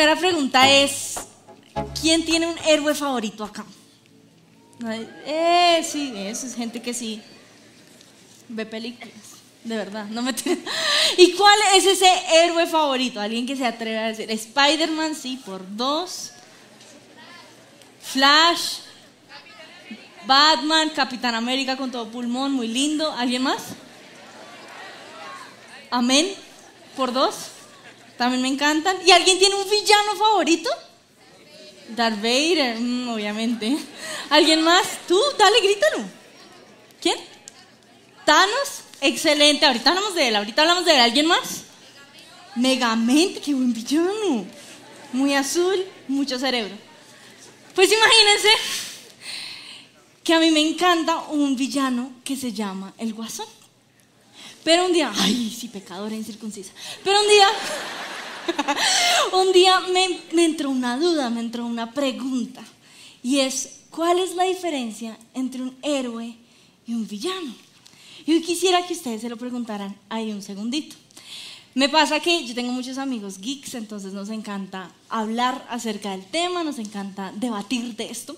Primera pregunta es, ¿quién tiene un héroe favorito acá? Eh, sí, eso es gente que sí ve películas, de verdad, no me ¿Y cuál es ese héroe favorito? Alguien que se atreve a decir, Spider-Man, sí, por dos. Flash, Batman, Capitán América con todo pulmón, muy lindo. ¿Alguien más? Amén, por dos. También me encantan. ¿Y alguien tiene un villano favorito? Darth Vader, mm, obviamente. ¿Alguien más? ¿Tú? Dale, grítalo. ¿Quién? Thanos. Excelente. Ahorita hablamos de él. Ahorita hablamos de él. ¿Alguien más? Megamente. Qué buen villano. Muy azul, mucho cerebro. Pues imagínense que a mí me encanta un villano que se llama el Guasón. Pero un día, ay, sí, pecadora incircuncisa. Pero un día un día me, entró una duda, me entró una pregunta. Y es, ¿cuál es la diferencia entre un héroe y un villano? Yo quisiera que ustedes se lo preguntaran ahí un segundito. Me pasa que yo tengo muchos amigos geeks, entonces nos encanta hablar acerca del tema, nos encanta debatir de esto,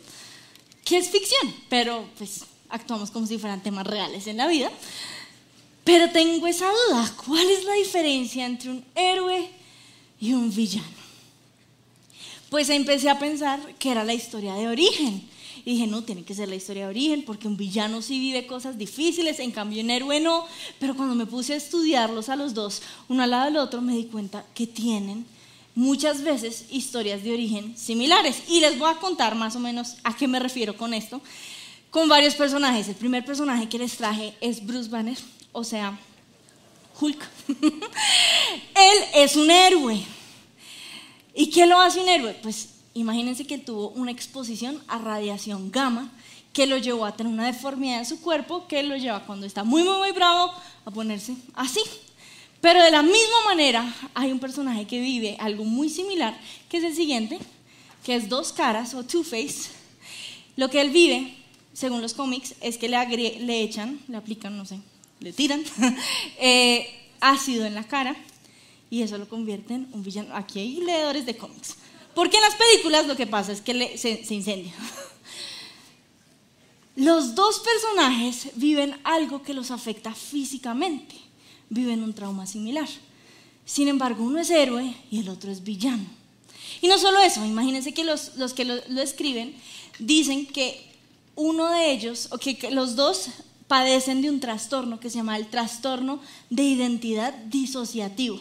que es ficción, pero pues actuamos como si fueran temas reales en la vida. Pero tengo esa duda, ¿cuál es la diferencia entre un héroe y un villano. Pues empecé a pensar que era la historia de origen. Y dije, no, tiene que ser la historia de origen, porque un villano sí vive cosas difíciles, en cambio un héroe no. Pero cuando me puse a estudiarlos a los dos, uno al lado del otro, me di cuenta que tienen muchas veces historias de origen similares. Y les voy a contar más o menos a qué me refiero con esto. Con varios personajes. El primer personaje que les traje es Bruce Banner, o sea, Hulk. Él es un héroe. ¿Y qué lo hace un héroe? Pues imagínense que tuvo una exposición a radiación gamma que lo llevó a tener una deformidad en su cuerpo que lo lleva cuando está muy, muy, muy bravo a ponerse así. Pero de la misma manera hay un personaje que vive algo muy similar, que es el siguiente, que es dos caras o two-face. Lo que él vive, según los cómics, es que le, le echan, le aplican, no sé, le tiran eh, ácido en la cara y eso lo convierte en un villano. Aquí hay leedores de cómics. Porque en las películas lo que pasa es que se, incendia. Los dos personajes viven algo que los afecta físicamente, viven un trauma similar. Sin embargo, uno es héroe y el otro es villano. Y no solo eso, imagínense que los, los que lo, escriben dicen que uno de ellos, o que los dos padecen de un trastorno que se llama el trastorno de identidad disociativo.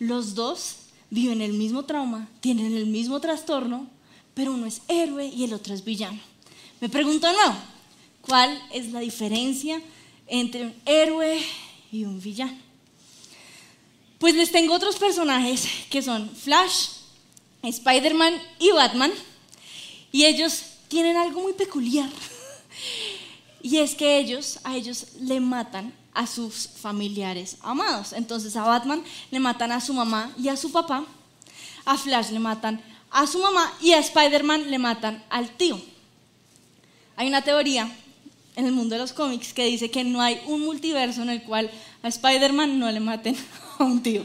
Los dos viven el mismo trauma, tienen el mismo trastorno, pero uno es héroe y el otro es villano. Me pregunto no, ¿cuál es la diferencia entre un héroe y un villano? Pues les tengo otros personajes que son Flash, Spider-Man y Batman, y ellos tienen algo muy peculiar. Y es que ellos, a ellos le matan a sus familiares amados. Entonces a Batman le matan a su mamá y a su papá. A Flash le matan a su mamá y a Spider-Man le matan al tío. Hay una teoría en el mundo de los cómics que dice que no hay un multiverso en el cual a Spider-Man no le maten a un tío.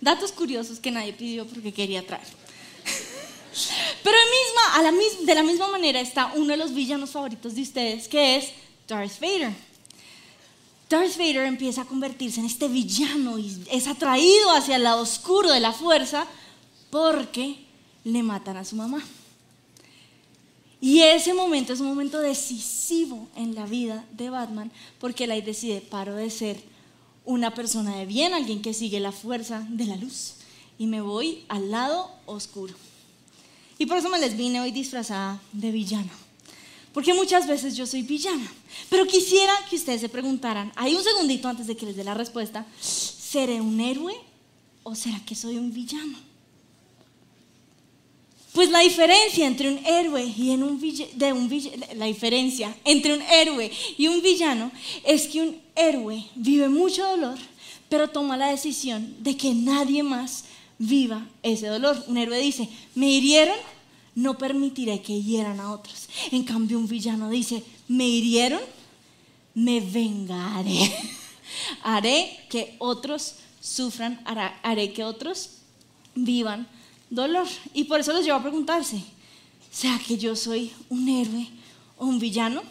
Datos curiosos que nadie pidió porque quería traer. Pero de la misma manera está uno de los villanos favoritos de ustedes, que es Darth Vader. Darth Vader empieza a convertirse en este villano y es atraído hacia el lado oscuro de la fuerza porque le matan a su mamá. Y ese momento es un momento decisivo en la vida de Batman porque él decide, paro de ser una persona de bien, alguien que sigue la fuerza de la luz y me voy al lado oscuro. Y por eso me les vine hoy disfrazada de villana. Porque muchas veces yo soy villana. Pero quisiera que ustedes se preguntaran, hay un segundito antes de que les dé la respuesta, ¿seré un héroe o será que soy un villano? Pues la diferencia entre un héroe y en un, la diferencia entre un héroe y un villano es que un héroe vive mucho dolor, pero toma la decisión de que nadie más viva ese dolor. Un héroe dice, me hirieron, no permitiré que hieran a otros. En cambio, un villano dice, me hirieron, me vengaré. Haré que otros sufran, haré que otros vivan dolor. Y por eso los llevo a preguntarse, ¿sea que yo soy un héroe o un villano?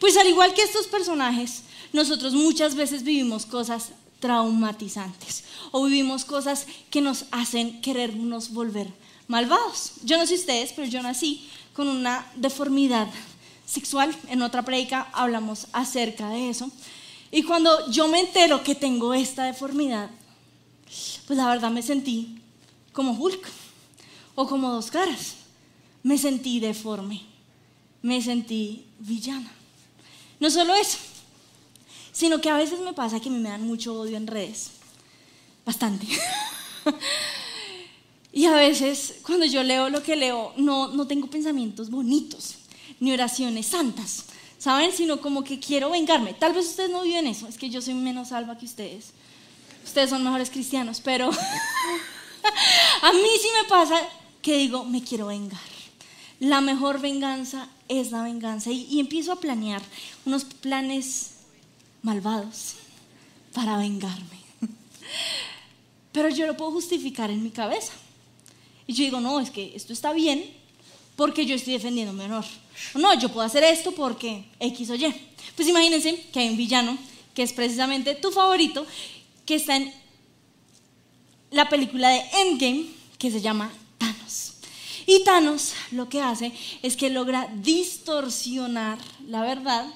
Pues al igual que estos personajes, nosotros muchas veces vivimos cosas traumatizantes o vivimos cosas que nos hacen querernos volver malvados. Yo no sé ustedes, pero yo nací con una deformidad sexual. En otra predica hablamos acerca de eso. Y cuando yo me entero que tengo esta deformidad, pues la verdad me sentí como Hulk o como dos caras. Me sentí deforme, me sentí villana. No solo eso, sino que a veces me pasa que me dan mucho odio en redes, bastante. y a veces cuando yo leo lo que leo, no, no tengo pensamientos bonitos, ni oraciones santas, ¿saben? Sino como que quiero vengarme. Tal vez ustedes no viven eso, es que yo soy menos salva que ustedes. Ustedes son mejores cristianos, pero a mí sí me pasa que digo, me quiero vengar. La mejor venganza es la venganza. Y, empiezo a planear unos planes malvados para vengarme. Pero yo lo puedo justificar en mi cabeza. Y yo digo, no, es que esto está bien porque yo estoy defendiendo mi honor. no, yo puedo hacer esto porque X o Y. Pues imagínense que hay un villano que es precisamente tu favorito, que está en la película de Endgame, que se llama y Thanos lo que hace es que logra distorsionar la verdad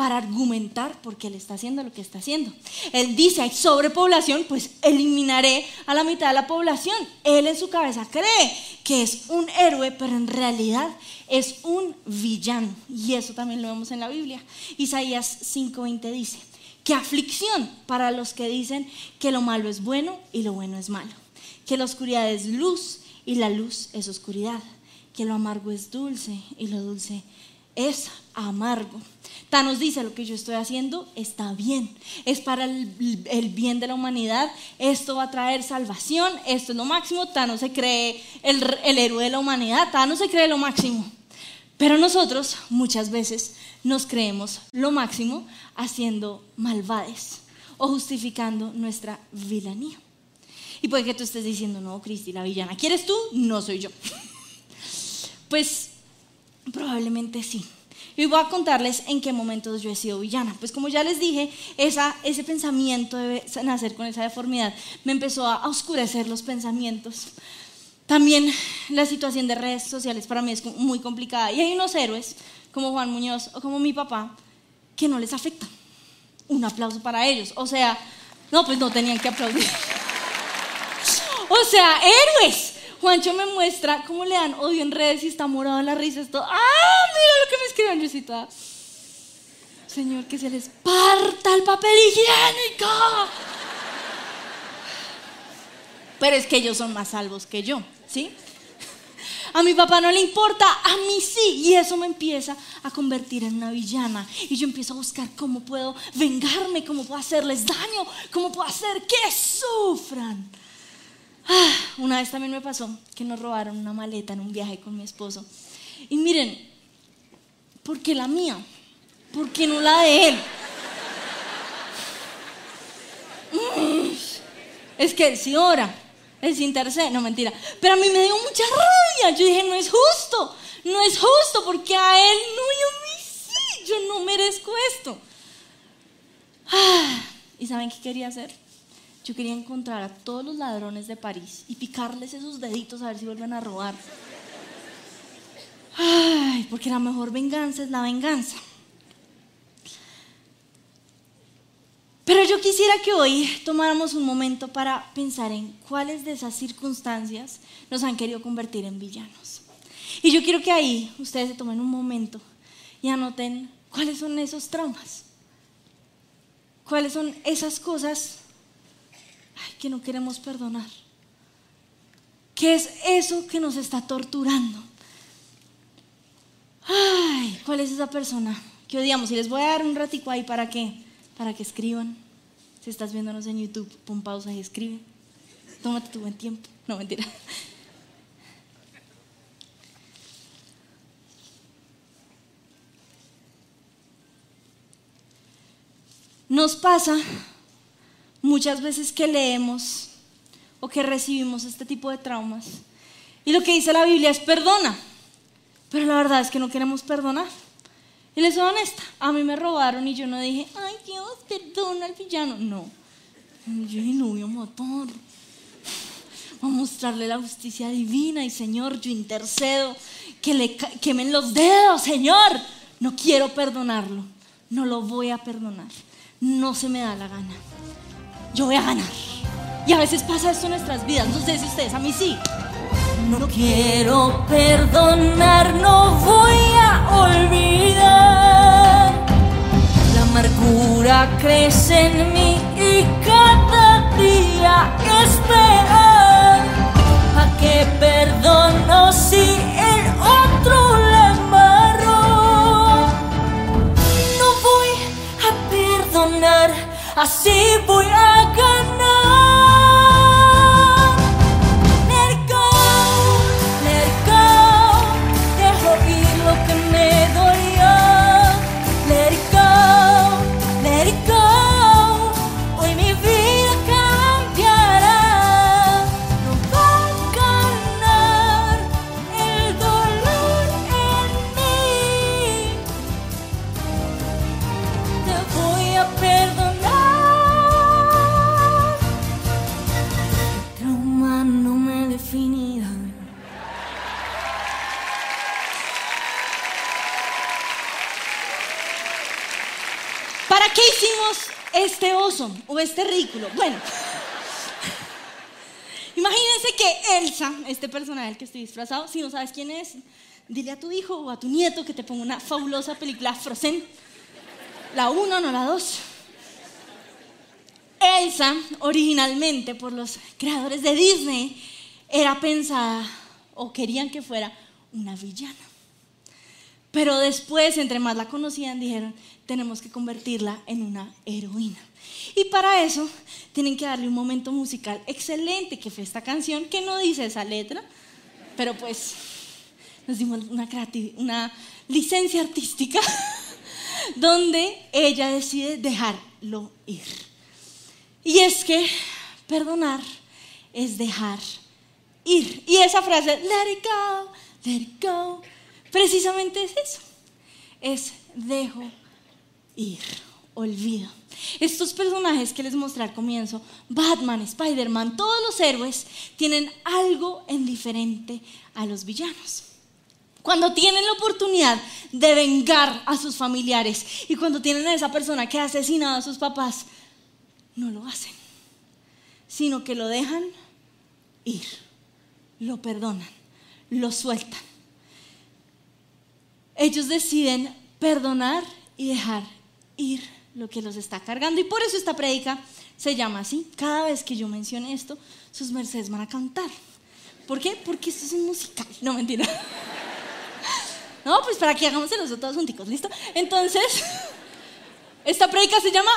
para argumentar por qué él está haciendo lo que está haciendo. Él dice, hay sobrepoblación, pues eliminaré a la mitad de la población. Él en su cabeza cree que es un héroe, pero en realidad es un villano. Y eso también lo vemos en la Biblia. Isaías 5:20 dice, que aflicción para los que dicen que lo malo es bueno y lo bueno es malo, que la oscuridad es luz y la luz es oscuridad, que lo amargo es dulce y lo dulce es amargo. Thanos dice, lo que yo estoy haciendo está bien, es para el, bien de la humanidad, esto va a traer salvación, esto es lo máximo, Thanos se cree el, el héroe de la humanidad, Thanos se cree lo máximo. Pero nosotros muchas veces nos creemos lo máximo haciendo malvades o justificando nuestra vilanía. Y puede que tú estés diciendo, no, Cristi, la villana, ¿quieres tú? No soy yo. pues probablemente sí. Y voy a contarles en qué momentos yo he sido villana. Pues como ya les dije, esa, ese pensamiento de nacer con esa deformidad me empezó a oscurecer los pensamientos. También la situación de redes sociales para mí es muy complicada. Y hay unos héroes, como Juan Muñoz o como mi papá, que no les afecta. Un aplauso para ellos. O sea, no, pues no tenían que aplaudir. O sea, héroes. Juancho me muestra cómo le dan odio en redes y está morado en la risa. Esto, ¡ah! Mira lo que me escribió Yosita. Señor, que se les parta el papel higiénico. Pero es que ellos son más salvos que yo, ¿sí? A mi papá no le importa, a mí sí. Y eso me empieza a convertir en una villana. Y yo empiezo a buscar cómo puedo vengarme, cómo puedo hacerles daño, cómo puedo hacer que sufran. Ah, una vez también me pasó que nos robaron una maleta en un viaje con mi esposo. Y miren, ¿por qué la mía? ¿Por qué no la de él? Mm, es que si ora, es intercede, no mentira. Pero a mí me dio mucha rabia. Yo dije, no es justo, no es justo porque a él no y a mí sí. Yo no merezco esto. Ah, ¿Y saben qué quería hacer? Yo quería encontrar a todos los ladrones de París y picarles esos deditos a ver si vuelven a robar. Ay, porque la mejor venganza es la venganza. Pero yo quisiera que hoy tomáramos un momento para pensar en cuáles de esas circunstancias nos han querido convertir en villanos. Y yo quiero que ahí ustedes se tomen un momento y anoten cuáles son esos traumas, cuáles son esas cosas que no queremos perdonar? ¿Qué es eso que nos está torturando? Ay, ¿cuál es esa persona que odiamos? Y les voy a dar un ratico ahí para que, para que escriban. Si estás viéndonos en YouTube, pon pausa y escribe. Tómate tu buen tiempo. No, mentira. Nos pasa muchas veces que leemos o que recibimos este tipo de traumas y lo que dice la Biblia es perdona, pero la verdad es que no queremos perdonar. Y les soy honesta, a mí me robaron y yo no dije, ay Dios, perdona al villano. No, yo no voy a matar. Voy a mostrarle la justicia divina y Señor, yo intercedo, que le quemen los dedos, Señor. No quiero perdonarlo, no lo voy a perdonar. No se me da la gana. Yo voy a ganar. Y a veces pasa esto en nuestras vidas, no sé si ustedes, a mí sí. No quiero perdonar, no voy a olvidar. La amargura crece en mí y cada día es. ¿A qué perdono si el otro le embarró? No voy a perdonar, así voy a o este ridículo? Bueno, imagínense que Elsa, este personaje que estoy disfrazado, si no sabes quién es, dile a tu hijo o a tu nieto que te ponga una fabulosa película Frozen, la 1, no la 2. Elsa, originalmente por los creadores de Disney, era pensada o querían que fuera una villana. Pero después, entre más la conocían, dijeron, tenemos que convertirla en una heroína. Y para eso tienen que darle un momento musical excelente, que fue esta canción, que no dice esa letra, pero pues nos dimos una, licencia artística donde ella decide dejarlo ir. Y es que perdonar es dejar ir. Y esa frase, let it go, let it go, Precisamente es eso. Es dejo ir, olvido. Estos personajes que les mostré al comienzo, Batman, Spider-Man, todos los héroes, tienen algo en diferente a los villanos. Cuando tienen la oportunidad de vengar a sus familiares y cuando tienen a esa persona que ha asesinado a sus papás, no lo hacen, sino que lo dejan ir, lo perdonan, lo sueltan ellos deciden perdonar y dejar ir lo que los está cargando. Y por eso esta predica se llama así. Cada vez que yo mencione esto, sus mercedes van a cantar. ¿Por qué? Porque esto es un musical. No, mentira. No, pues para que hagamos el todos junticos, ¿listo? Entonces, esta predica se llama...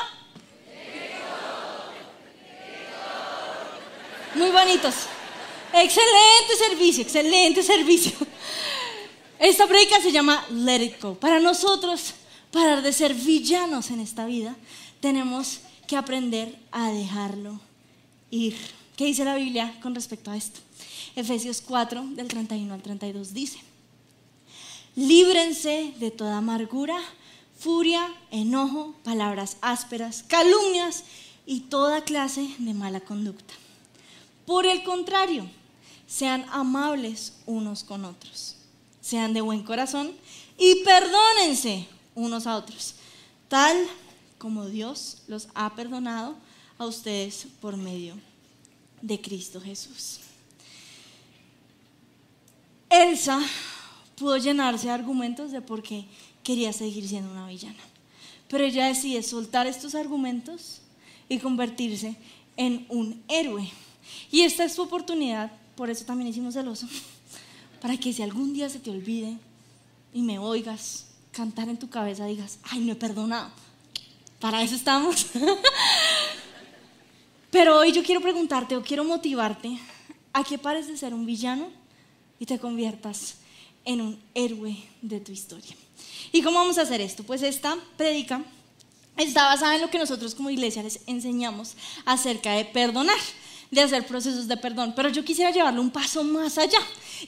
Muy bonitos. Excelente servicio, excelente servicio. Esta predica se llama Let It Go. Para nosotros, parar de ser villanos en esta vida, tenemos que aprender a dejarlo ir. ¿Qué dice la Biblia con respecto a esto? Efesios 4, del 31 al 32 dice, líbrense de toda amargura, furia, enojo, palabras ásperas, calumnias y toda clase de mala conducta. Por el contrario, sean amables unos con otros sean de buen corazón y perdónense unos a otros, tal como Dios los ha perdonado a ustedes por medio de Cristo Jesús. Elsa pudo llenarse de argumentos de por qué quería seguir siendo una villana, pero ella decide soltar estos argumentos y convertirse en un héroe. Y esta es su oportunidad, por eso también hicimos el oso para que si algún día se te olvide y me oigas cantar en tu cabeza, digas, ay, no he perdonado. Para eso estamos. Pero hoy yo quiero preguntarte o quiero motivarte a que pares de ser un villano y te conviertas en un héroe de tu historia. ¿Y cómo vamos a hacer esto? Pues esta predica está basada en lo que nosotros como iglesia les enseñamos acerca de perdonar, de hacer procesos de perdón. Pero yo quisiera llevarlo un paso más allá.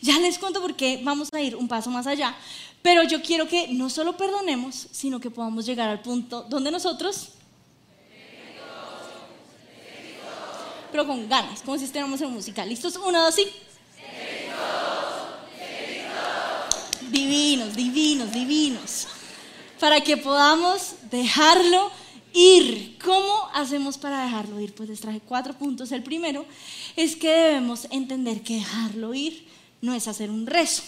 Ya les cuento por qué vamos a ir un paso más allá. Pero yo quiero que no solo perdonemos, sino que podamos llegar al punto donde nosotros... Pero con ganas, como si estuviéramos en música. ¿Listos? Uno, dos, sí. Divinos, divinos, divinos. Para que podamos dejarlo ir. ¿Cómo hacemos para dejarlo ir? Pues les traje cuatro puntos. El primero es que debemos entender que dejarlo ir no es hacer un rezo.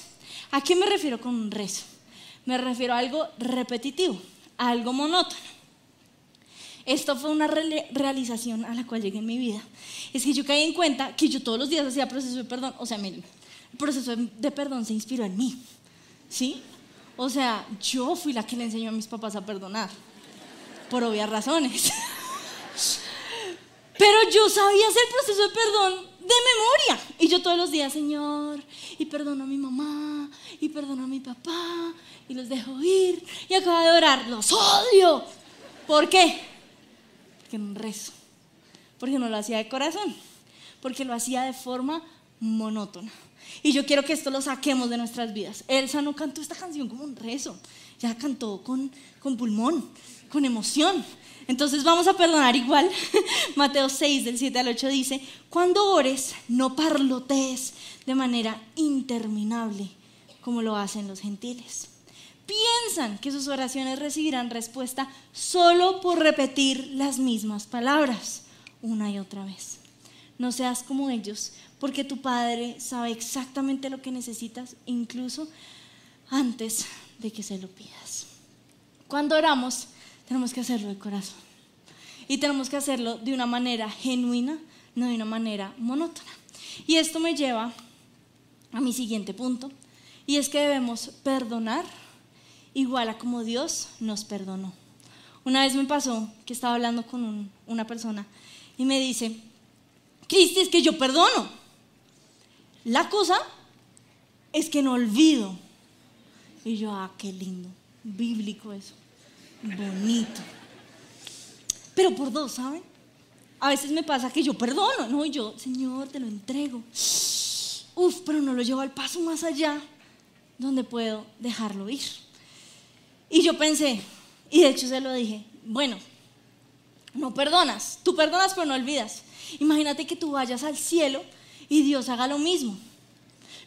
¿A qué me refiero con un rezo? Me refiero a algo repetitivo, a algo monótono. Esto fue una realización a la cual llegué en mi vida. Es que yo caí en cuenta que yo todos los días hacía proceso de perdón. O sea, miren, el proceso de perdón se inspiró en mí. ¿Sí? O sea, yo fui la que le enseñó a mis papás a perdonar. Por obvias razones. Pero yo sabía hacer proceso de perdón de memoria. Y yo todos los días, Señor, y perdono a mi mamá, y perdono a mi papá, y los dejo ir. Y acabo de orar, los odio. ¿Por qué? Porque no rezo. Porque no lo hacía de corazón. Porque lo hacía de forma monótona. Y yo quiero que esto lo saquemos de nuestras vidas. Elsa no cantó esta canción como un rezo. Ya cantó con, con pulmón, con emoción. Entonces vamos a perdonar igual. Mateo 6, del 7 al 8 dice, cuando ores, no parlotees de manera interminable como lo hacen los gentiles. Piensan que sus oraciones recibirán respuesta solo por repetir las mismas palabras una y otra vez. No seas como ellos, porque tu Padre sabe exactamente lo que necesitas, incluso antes de que se lo pidas. Cuando oramos, tenemos que hacerlo de corazón. Y tenemos que hacerlo de una manera genuina, no de una manera monótona. Y esto me lleva a mi siguiente punto, y es que debemos perdonar igual a como Dios nos perdonó. Una vez me pasó que estaba hablando con una persona y me dice, Cristi, es que yo perdono. La cosa es que no olvido. Y yo, ah, qué lindo, bíblico eso bonito. Pero por dos, ¿saben? A veces me pasa que yo perdono, ¿no? Y yo, Señor, te lo entrego. Uf, pero no lo llevo al paso más allá donde puedo dejarlo ir. Y yo pensé, y de hecho se lo dije, bueno, no perdonas, tú perdonas pero no olvidas. Imagínate que tú vayas al cielo y Dios haga lo mismo.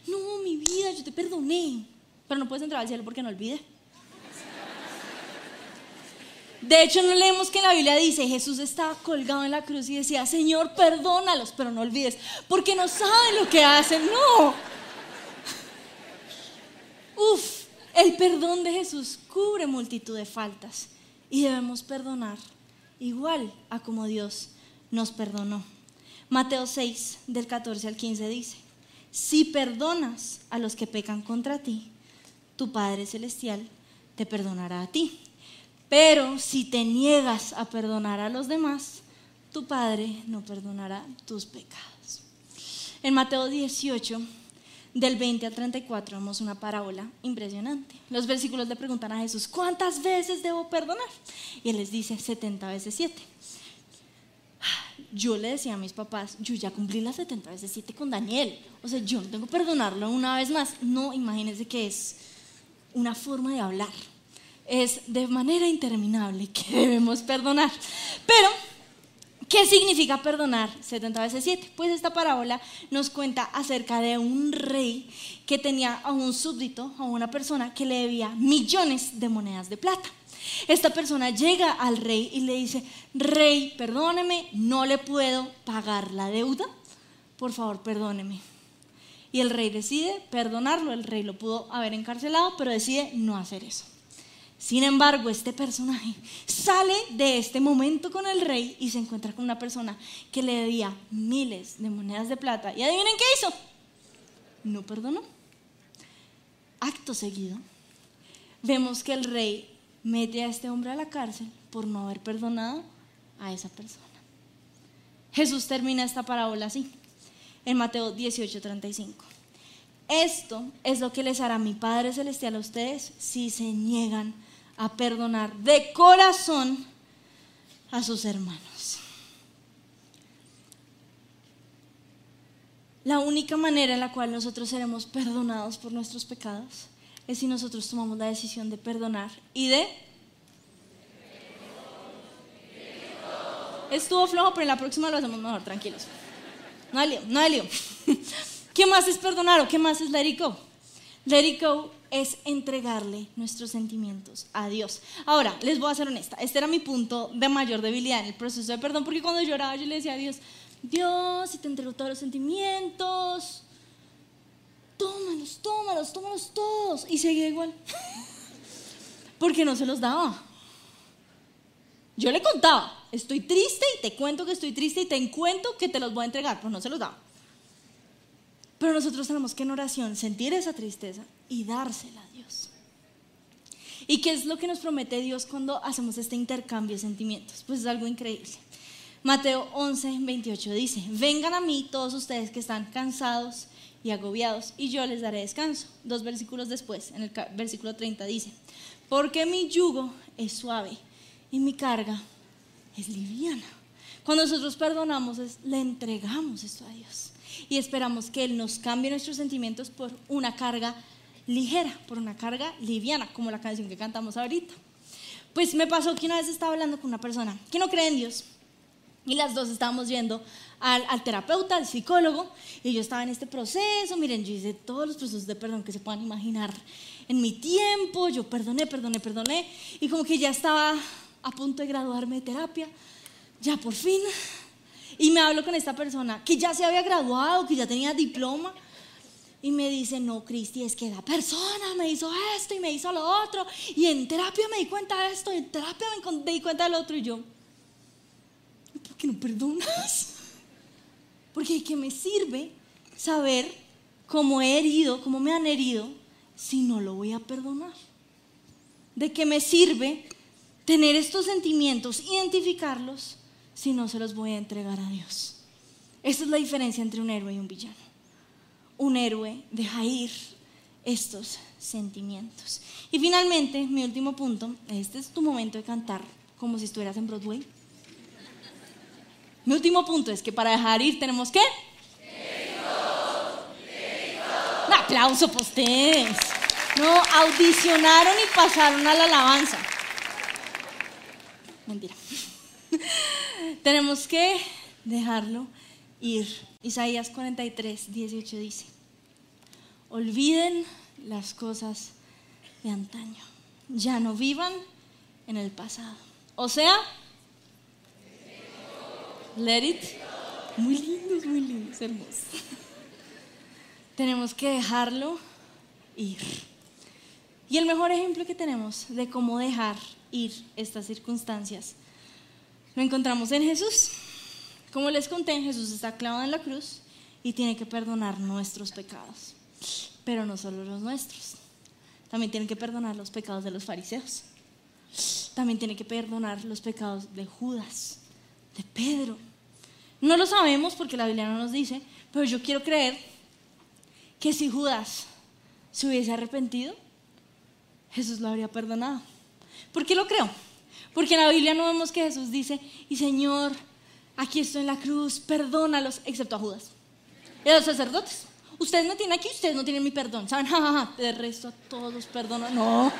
No, mi vida, yo te perdoné, pero no puedes entrar al cielo porque no olvidé. De hecho, no leemos que en la Biblia dice, Jesús estaba colgado en la cruz y decía, Señor, perdónalos, pero no olvides, porque no saben lo que hacen. No. Uf, el perdón de Jesús cubre multitud de faltas y debemos perdonar igual a como Dios nos perdonó. Mateo 6, del 14 al 15 dice, si perdonas a los que pecan contra ti, tu Padre Celestial te perdonará a ti. Pero si te niegas a perdonar a los demás, tu Padre no perdonará tus pecados. En Mateo 18, del 20 al 34, vemos una parábola impresionante. Los versículos le preguntan a Jesús, ¿cuántas veces debo perdonar? Y él les dice, 70 veces 7. Yo le decía a mis papás, yo ya cumplí las 70 veces 7 con Daniel. O sea, yo no tengo que perdonarlo una vez más. No, imagínense que es una forma de hablar es de manera interminable que debemos perdonar. Pero, ¿qué significa perdonar 70 veces 7? Pues esta parábola nos cuenta acerca de un rey que tenía a un súbdito, a una persona que le debía millones de monedas de plata. Esta persona llega al rey y le dice, rey, perdóneme, no le puedo pagar la deuda, por favor, perdóneme. Y el rey decide perdonarlo, el rey lo pudo haber encarcelado, pero decide no hacer eso. Sin embargo, este personaje sale de este momento con el rey y se encuentra con una persona que le debía miles de monedas de plata. ¿Y adivinen qué hizo? No perdonó. Acto seguido, vemos que el rey mete a este hombre a la cárcel por no haber perdonado a esa persona. Jesús termina esta parábola así, en Mateo 18:35. Esto es lo que les hará mi Padre Celestial a ustedes si se niegan a perdonar de corazón a sus hermanos. La única manera en la cual nosotros seremos perdonados por nuestros pecados es si nosotros tomamos la decisión de perdonar y de... Estuvo flojo, pero en la próxima lo hacemos mejor, tranquilos. No hay lío, no hay lío. ¿Qué más es perdonar o qué más es let it go? Let it go es entregarle nuestros sentimientos a Dios. Ahora, les voy a ser honesta, este era mi punto de mayor debilidad en el proceso de perdón, porque cuando lloraba yo le decía a Dios, Dios, si te entrego todos los sentimientos, tómalos, tómalos, tómalos todos. Y seguía igual. Porque no se los daba. Yo le contaba, estoy triste y te cuento que estoy triste y te cuento que te los voy a entregar, pero no se los daba. Pero nosotros tenemos que en oración sentir esa tristeza y dársela a Dios. ¿Y qué es lo que nos promete Dios cuando hacemos este intercambio de sentimientos? Pues es algo increíble. Mateo 11, 28 dice, vengan a mí todos ustedes que están cansados y agobiados, y yo les daré descanso. Dos versículos después, en el versículo 30 dice, porque mi yugo es suave y mi carga es liviana. Cuando nosotros perdonamos, le entregamos esto a Dios y esperamos que Él nos cambie nuestros sentimientos por una carga ligera, por una carga liviana, como la canción que cantamos ahorita. Pues me pasó que una vez estaba hablando con una persona que no cree en Dios y las dos estábamos yendo al, terapeuta, al psicólogo, y yo estaba en este proceso. Miren, yo hice todos los procesos de perdón que se puedan imaginar en mi tiempo. Yo perdoné, perdoné, perdoné. Y como que ya estaba a punto de graduarme de terapia, ya por fin. Y me hablo con esta persona que ya se había graduado, que ya tenía diploma. Y me dice, no, Cristi, es que la persona me hizo esto y me hizo lo otro. Y en terapia me di cuenta de esto, en terapia me di cuenta de lo otro. Y yo, ¿por qué no perdonas? Porque ¿de qué me sirve saber cómo he herido, cómo me han herido, si no lo voy a perdonar? ¿De qué me sirve tener estos sentimientos, identificarlos, si no se los voy a entregar a Dios? Esa es la diferencia entre un héroe y un villano. Un héroe deja ir estos sentimientos. Y finalmente, mi último punto, este es tu momento de cantar como si estuvieras en Broadway. Mi último punto es que para dejar ir tenemos que... Un aplauso para ustedes. No, audicionaron y pasaron a la alabanza. Mentira. tenemos que dejarlo ir. Isaías 43, 18 dice, olviden las cosas de antaño, ya no vivan en el pasado. O sea, Let it. Muy lindos, muy lindos, hermosos. tenemos que dejarlo ir. Y el mejor ejemplo que tenemos de cómo dejar ir estas circunstancias lo encontramos en Jesús. Como les conté, Jesús está clavado en la cruz y tiene que perdonar nuestros pecados. Pero no solo los nuestros. También tiene que perdonar los pecados de los fariseos. También tiene que perdonar los pecados de Judas de Pedro. No lo sabemos porque la Biblia no nos dice, pero yo quiero creer que si Judas se hubiese arrepentido, Jesús lo habría perdonado. ¿Por qué lo creo? Porque en la Biblia no vemos que Jesús dice, y Señor, aquí estoy en la cruz, perdónalos, excepto a Judas. Y a los sacerdotes. Ustedes no tienen aquí, ustedes no tienen mi perdón. ¿Saben? de resto a todos perdono. No.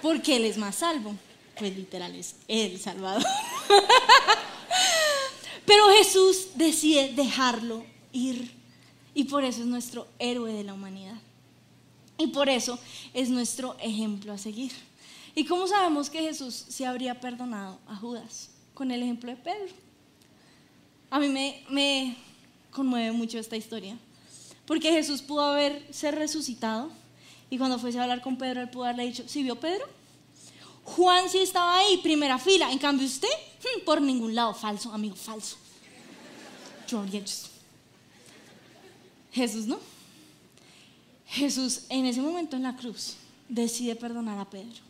Porque Él es más salvo. Pues literal es el Salvador. Pero Jesús decide dejarlo ir. Y por eso es nuestro héroe de la humanidad. Y por eso es nuestro ejemplo a seguir. ¿Y cómo sabemos que Jesús se habría perdonado a Judas? Con el ejemplo de Pedro. A mí me, conmueve mucho esta historia. Porque Jesús pudo haberse resucitado y cuando fuese a hablar con Pedro, él pudo haberle dicho, ¿sí vio Pedro? Juan sí estaba ahí, primera fila. En cambio usted, hmm, por ningún lado, falso, amigo, falso. Jesús no. Jesús en ese momento en la cruz decide perdonar a Pedro,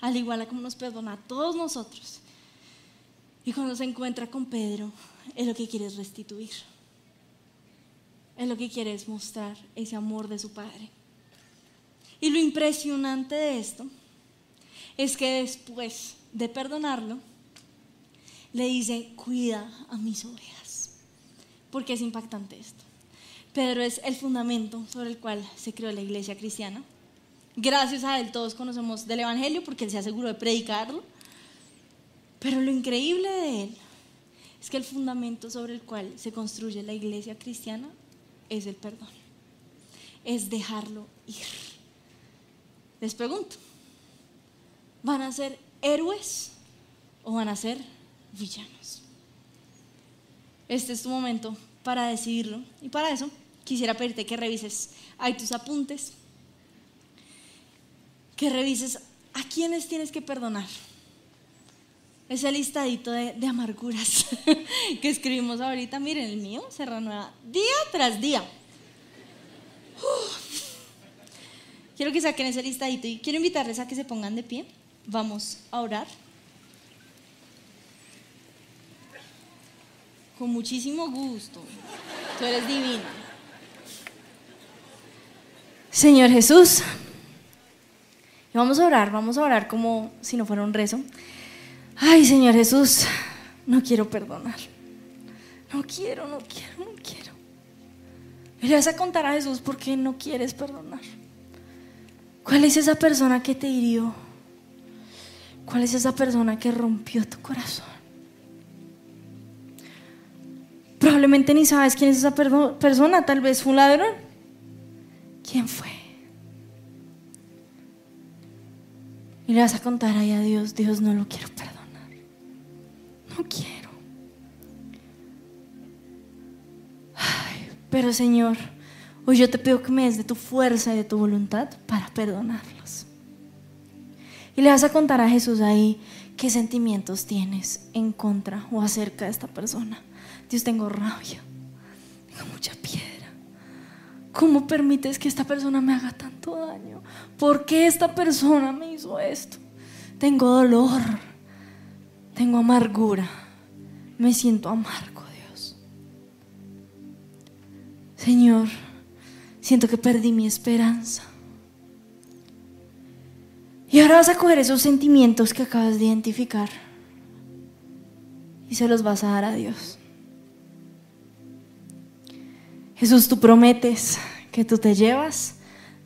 al igual como nos perdona a todos nosotros. Y cuando se encuentra con Pedro, es lo que quiere es restituir. Es lo que quiere es mostrar ese amor de su Padre. Y lo impresionante de esto es que después de perdonarlo, le dice, cuida a mis ovejas. Porque es impactante esto. Pedro es el fundamento sobre el cual se creó la iglesia cristiana. Gracias a él todos conocemos del Evangelio porque él se aseguró de predicarlo. Pero lo increíble de él es que el fundamento sobre el cual se construye la iglesia cristiana es el perdón. Es dejarlo ir. Les pregunto, ¿van a ser héroes o van a ser villanos? Este es tu momento para decidirlo. Y para eso quisiera pedirte que revises ahí tus apuntes, que revises a quiénes tienes que perdonar. Ese listadito de, amarguras que escribimos ahorita, miren, el mío se renueva día tras día. Quiero que saquen ese listadito y quiero invitarles a que se pongan de pie. Vamos a orar. Con muchísimo gusto. Tú eres divina. Señor Jesús, vamos a orar, vamos a orar como si no fuera un rezo. Ay, Señor Jesús, no quiero perdonar. No quiero, no quiero, no quiero. Y le vas a contar a Jesús por qué no quieres perdonar. ¿Cuál es esa persona que te hirió? ¿Cuál es esa persona que rompió tu corazón? Probablemente ni sabes quién es esa persona, tal vez fue un ladrón. ¿Quién fue? Y le vas a contar ahí a Dios, Dios no lo quiero perdonar. No quiero. pero Señor, hoy yo te pido que me des de tu fuerza y de tu voluntad para perdonarlos. Y le vas a contar a Jesús ahí qué sentimientos tienes en contra o acerca de esta persona. Dios, tengo rabia. ¿Cómo permites que esta persona me haga tanto daño? ¿Por qué esta persona me hizo esto? Tengo dolor, tengo amargura, me siento amargo, Dios. Señor, siento que perdí mi esperanza. Y ahora vas a coger esos sentimientos que acabas de identificar y se los vas a dar a Dios. Jesús, tú prometes que tú te llevas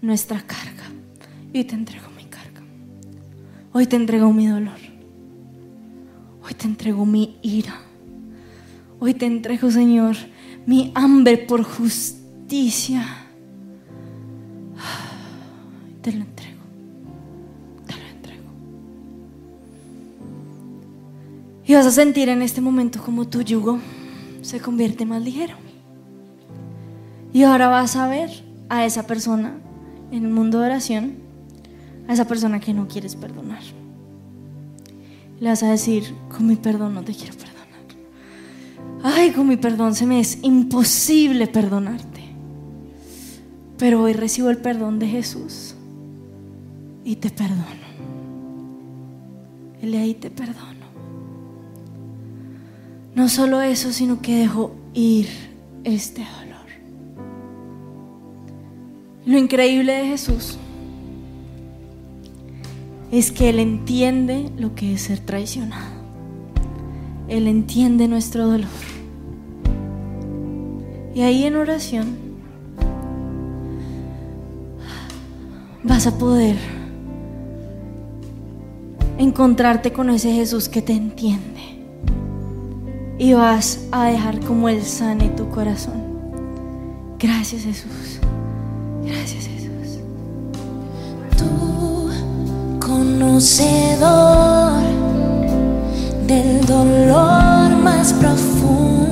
nuestra carga y te entrego mi carga. Hoy te entrego mi dolor. Hoy te entrego mi ira. Hoy te entrego, Señor, mi hambre por justicia. Te lo entrego. Te lo entrego. Y vas a sentir en este momento como tu yugo se convierte más ligero. Y ahora vas a ver a esa persona en el mundo de oración, a esa persona que no quieres perdonar. Le vas a decir, con mi perdón no te quiero perdonar. Ay, con mi perdón se me es imposible perdonarte. Pero hoy recibo el perdón de Jesús y te perdono. Él ahí te perdono. No solo eso, sino que dejo ir este dolor. Lo increíble de Jesús es que Él entiende lo que es ser traicionado. Él entiende nuestro dolor. Y ahí en oración vas a poder encontrarte con ese Jesús que te entiende. Y vas a dejar como Él sane tu corazón. Gracias Jesús. Gracias Jesús. Tú, conocedor del dolor más profundo.